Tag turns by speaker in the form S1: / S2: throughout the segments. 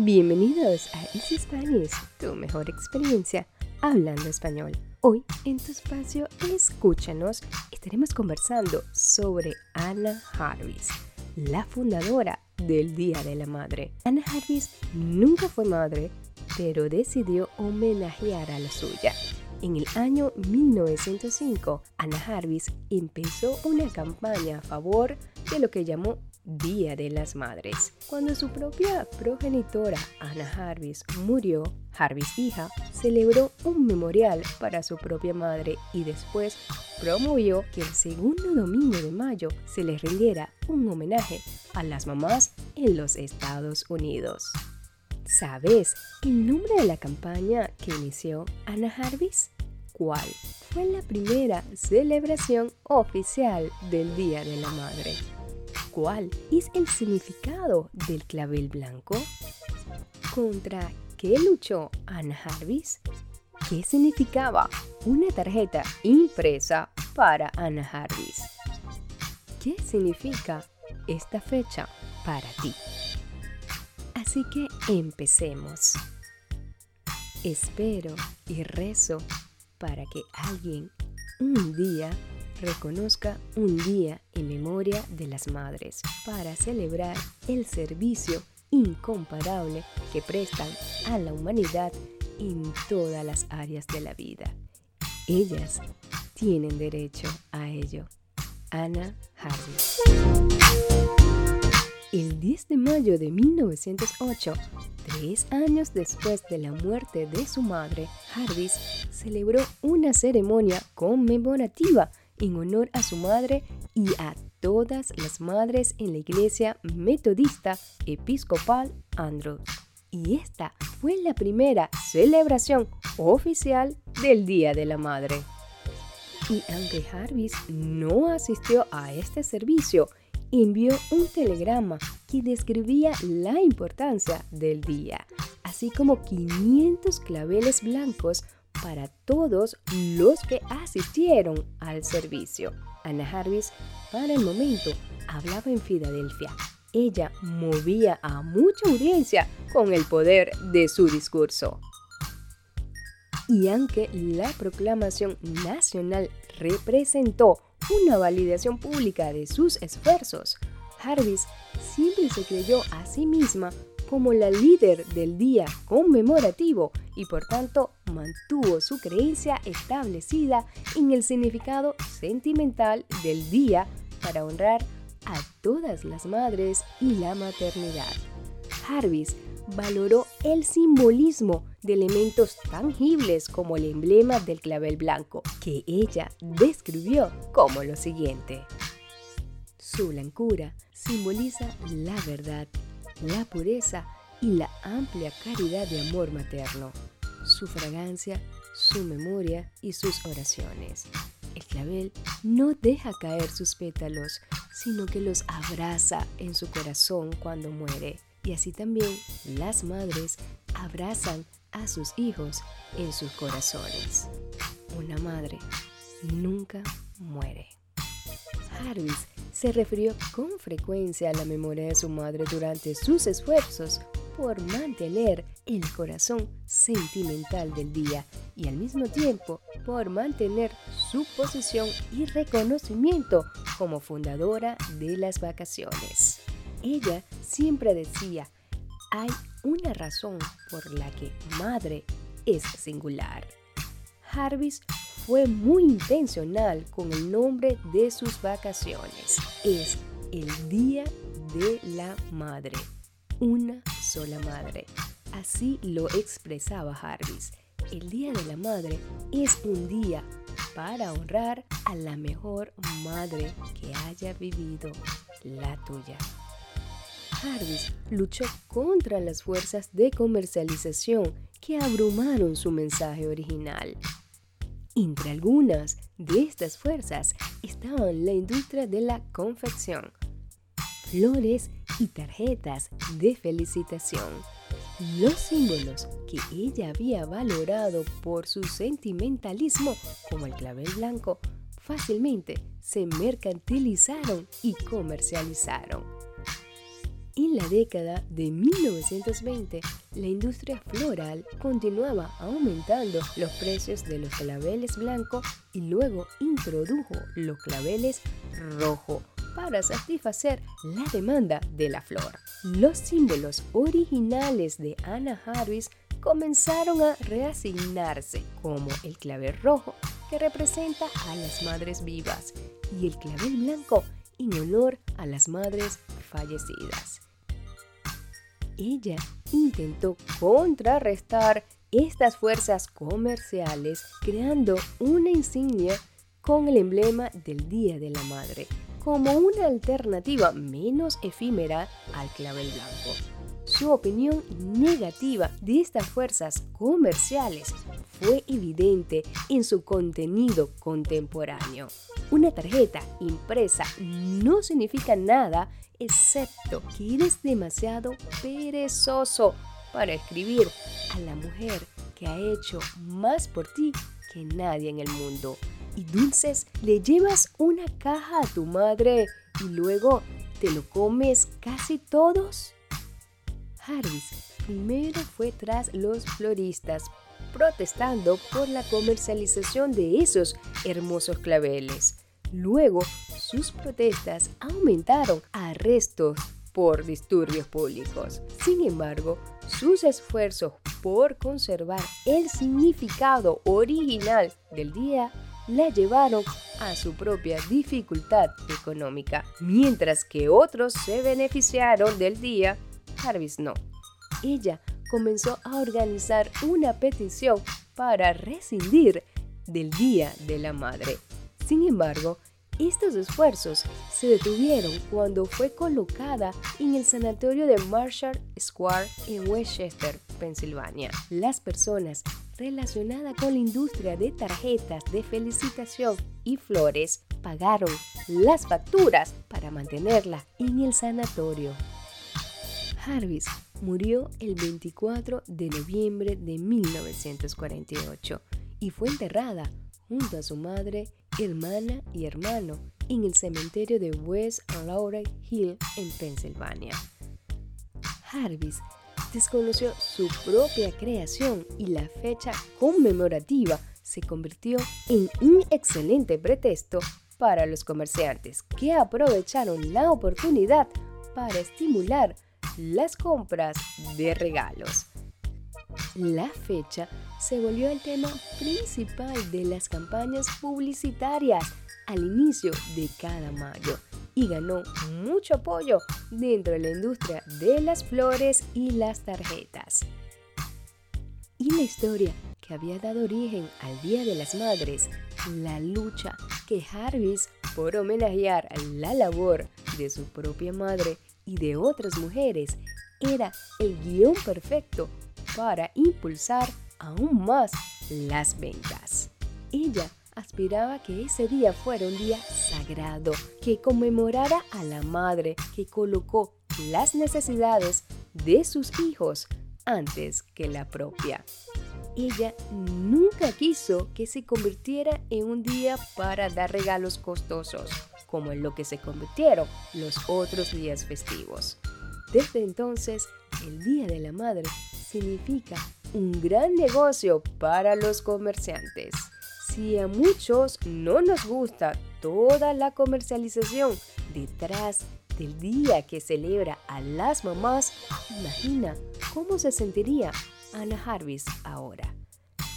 S1: Bienvenidos a Easy Spanish, tu mejor experiencia hablando español. Hoy en tu espacio Escúchanos estaremos conversando sobre Anna Harvis, la fundadora del Día de la Madre. Anna Harvis nunca fue madre, pero decidió homenajear a la suya. En el año 1905, Anna Harvis empezó una campaña a favor de lo que llamó Día de las Madres. Cuando su propia progenitora, Anna Jarvis, murió, Jarvis hija celebró un memorial para su propia madre y después promovió que el segundo domingo de mayo se le rindiera un homenaje a las mamás en los Estados Unidos. ¿Sabes el nombre de la campaña que inició Anna Jarvis? ¿Cuál fue la primera celebración oficial del Día de la Madre? ¿Cuál es el significado del clavel blanco? ¿Contra qué luchó Anna Jarvis? ¿Qué significaba una tarjeta impresa para Anna Jarvis? ¿Qué significa esta fecha para ti? Así que empecemos. Espero y rezo para que alguien un día reconozca un día en memoria de las madres para celebrar el servicio incomparable que prestan a la humanidad en todas las áreas de la vida. Ellas tienen derecho a ello. Ana Harris. El 10 de mayo de 1908, tres años después de la muerte de su madre, Jarvis celebró una ceremonia conmemorativa en honor a su madre y a todas las madres en la iglesia metodista episcopal Andrews. Y esta fue la primera celebración oficial del Día de la Madre. Y aunque Jarvis no asistió a este servicio, envió un telegrama que describía la importancia del día, así como 500 claveles blancos para todos los que asistieron al servicio. Ana Jarvis, para el momento, hablaba en Filadelfia. Ella movía a mucha audiencia con el poder de su discurso. Y aunque la proclamación nacional representó una validación pública de sus esfuerzos, Jarvis siempre se creyó a sí misma como la líder del día conmemorativo y por tanto mantuvo su creencia establecida en el significado sentimental del día para honrar a todas las madres y la maternidad. Jarvis valoró el simbolismo de elementos tangibles como el emblema del clavel blanco, que ella describió como lo siguiente. Su blancura simboliza la verdad la pureza y la amplia caridad de amor materno, su fragancia, su memoria y sus oraciones. El clavel no deja caer sus pétalos, sino que los abraza en su corazón cuando muere. Y así también las madres abrazan a sus hijos en sus corazones. Una madre nunca muere. Jarvis se refirió con frecuencia a la memoria de su madre durante sus esfuerzos por mantener el corazón sentimental del día y al mismo tiempo por mantener su posición y reconocimiento como fundadora de las vacaciones. Ella siempre decía, hay una razón por la que madre es singular. Jarvis fue muy intencional con el nombre de sus vacaciones. Es el Día de la Madre. Una sola madre. Así lo expresaba Jarvis. El Día de la Madre es un día para honrar a la mejor madre que haya vivido, la tuya. Jarvis luchó contra las fuerzas de comercialización que abrumaron su mensaje original. Entre algunas de estas fuerzas estaban la industria de la confección, flores y tarjetas de felicitación. Los símbolos que ella había valorado por su sentimentalismo, como el clavel blanco, fácilmente se mercantilizaron y comercializaron. En la década de 1920, la industria floral continuaba aumentando los precios de los claveles blancos y luego introdujo los claveles rojo para satisfacer la demanda de la flor. Los símbolos originales de Anna Harris comenzaron a reasignarse, como el clavel rojo, que representa a las madres vivas, y el clavel blanco en honor a las madres fallecidas. Ella intentó contrarrestar estas fuerzas comerciales creando una insignia con el emblema del Día de la Madre, como una alternativa menos efímera al clavel blanco. Su opinión negativa de estas fuerzas comerciales fue evidente en su contenido contemporáneo. Una tarjeta impresa no significa nada excepto que eres demasiado perezoso para escribir a la mujer que ha hecho más por ti que nadie en el mundo. Y dulces, le llevas una caja a tu madre y luego te lo comes casi todos. Primero fue tras los floristas, protestando por la comercialización de esos hermosos claveles. Luego, sus protestas aumentaron a arrestos por disturbios públicos. Sin embargo, sus esfuerzos por conservar el significado original del día la llevaron a su propia dificultad económica, mientras que otros se beneficiaron del día Jarvis no. Ella comenzó a organizar una petición para rescindir del Día de la Madre. Sin embargo, estos esfuerzos se detuvieron cuando fue colocada en el sanatorio de Marshall Square en Westchester, Pensilvania. Las personas relacionadas con la industria de tarjetas de felicitación y flores pagaron las facturas para mantenerla en el sanatorio. Jarvis murió el 24 de noviembre de 1948 y fue enterrada junto a su madre, hermana y hermano en el cementerio de West Laurel Hill en Pensilvania. Jarvis desconoció su propia creación y la fecha conmemorativa se convirtió en un excelente pretexto para los comerciantes que aprovecharon la oportunidad para estimular las compras de regalos. La fecha se volvió el tema principal de las campañas publicitarias al inicio de cada mayo y ganó mucho apoyo dentro de la industria de las flores y las tarjetas. Y la historia que había dado origen al Día de las Madres, la lucha que Jarvis por homenajear la labor de su propia madre y de otras mujeres era el guion perfecto para impulsar aún más las ventas. Ella aspiraba que ese día fuera un día sagrado, que conmemorara a la madre que colocó las necesidades de sus hijos antes que la propia. Ella nunca quiso que se convirtiera en un día para dar regalos costosos como en lo que se convirtieron los otros días festivos. Desde entonces, el Día de la Madre significa un gran negocio para los comerciantes. Si a muchos no nos gusta toda la comercialización detrás del día que celebra a las mamás, imagina cómo se sentiría Anna Jarvis ahora.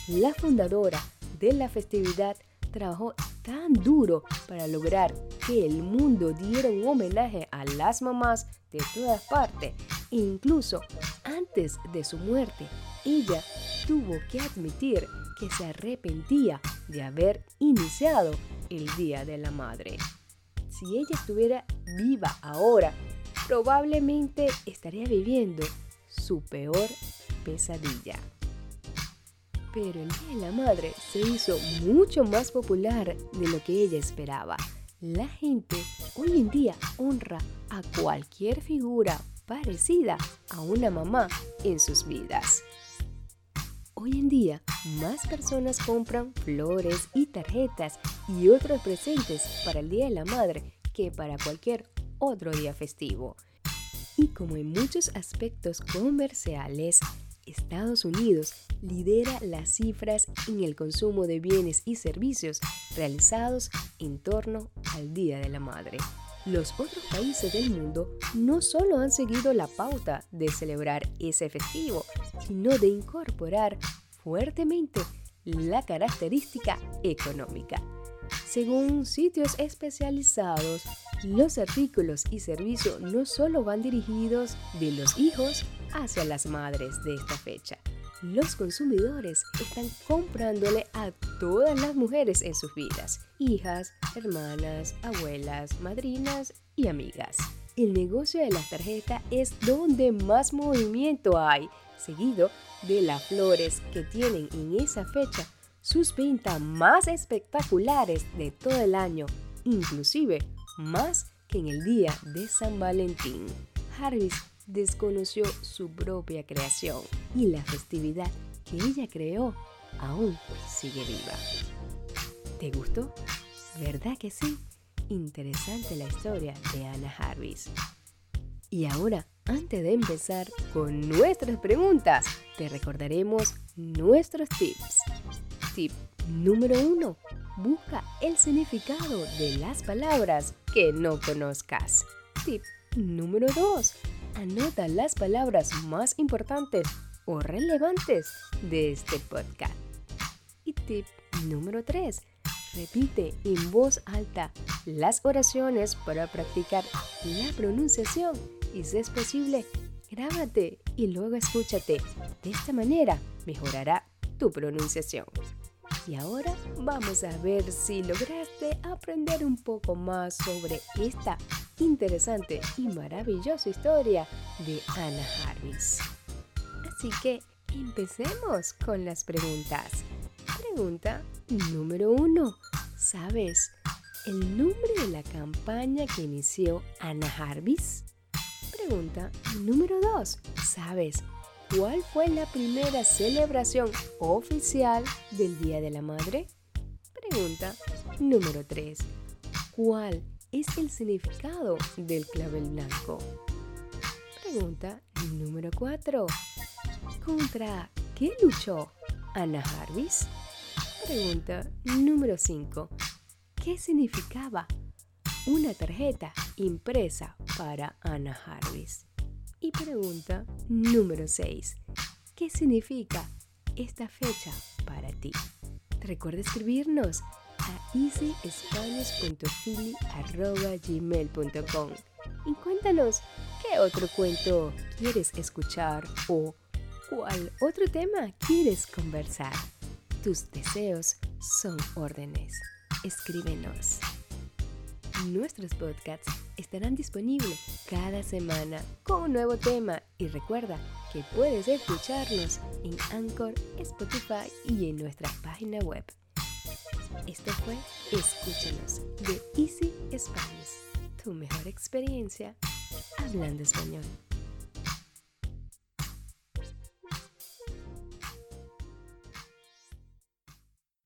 S1: La fundadora de la festividad trabajó tan duro para lograr el mundo diera un homenaje a las mamás de todas partes. Incluso antes de su muerte, ella tuvo que admitir que se arrepentía de haber iniciado el Día de la Madre. Si ella estuviera viva ahora, probablemente estaría viviendo su peor pesadilla. Pero el Día de la Madre se hizo mucho más popular de lo que ella esperaba. La gente hoy en día honra a cualquier figura parecida a una mamá en sus vidas. Hoy en día, más personas compran flores y tarjetas y otros presentes para el Día de la Madre que para cualquier otro día festivo. Y como en muchos aspectos comerciales, Estados Unidos lidera las cifras en el consumo de bienes y servicios realizados en torno al Día de la Madre. Los otros países del mundo no solo han seguido la pauta de celebrar ese festivo, sino de incorporar fuertemente la característica económica. Según sitios especializados, los artículos y servicios no solo van dirigidos de los hijos hacia las madres de esta fecha. Los consumidores están comprándole a todas las mujeres en sus vidas, hijas, hermanas, abuelas, madrinas y amigas. El negocio de la tarjeta es donde más movimiento hay, seguido de las flores que tienen en esa fecha sus ventas más espectaculares de todo el año, inclusive más que en el día de San Valentín. Jarvis desconoció su propia creación y la festividad que ella creó aún sigue viva. ¿Te gustó? ¿Verdad que sí? Interesante la historia de Anna Jarvis. Y ahora, antes de empezar con nuestras preguntas, te recordaremos nuestros tips. Tip número 1. Busca el significado de las palabras que no conozcas. Tip número 2. Anota las palabras más importantes o relevantes de este podcast. Y tip número 3. Repite en voz alta las oraciones para practicar la pronunciación y si es posible, grábate y luego escúchate. De esta manera mejorará tu pronunciación. Y ahora vamos a ver si lograste aprender un poco más sobre esta interesante y maravillosa historia de Anna Harris. Así que empecemos con las preguntas. Pregunta número uno. ¿Sabes el nombre de la campaña que inició Anna Jarvis? Pregunta número 2. ¿Sabes ¿Cuál fue la primera celebración oficial del Día de la Madre? Pregunta número 3. ¿Cuál es el significado del clavel blanco? Pregunta número 4. ¿Contra qué luchó Anna Jarvis? Pregunta número 5. ¿Qué significaba una tarjeta impresa para Anna Jarvis? Y pregunta número 6. ¿Qué significa esta fecha para ti? Recuerda escribirnos a easyspanish.philly.gmail.com y cuéntanos qué otro cuento quieres escuchar o cuál otro tema quieres conversar. Tus deseos son órdenes. Escríbenos. Nuestros podcasts estarán disponibles cada semana con un nuevo tema y recuerda que puedes escucharnos en Anchor, Spotify y en nuestra página web. Esto fue Escúchanos de Easy Spanish, tu mejor experiencia hablando español.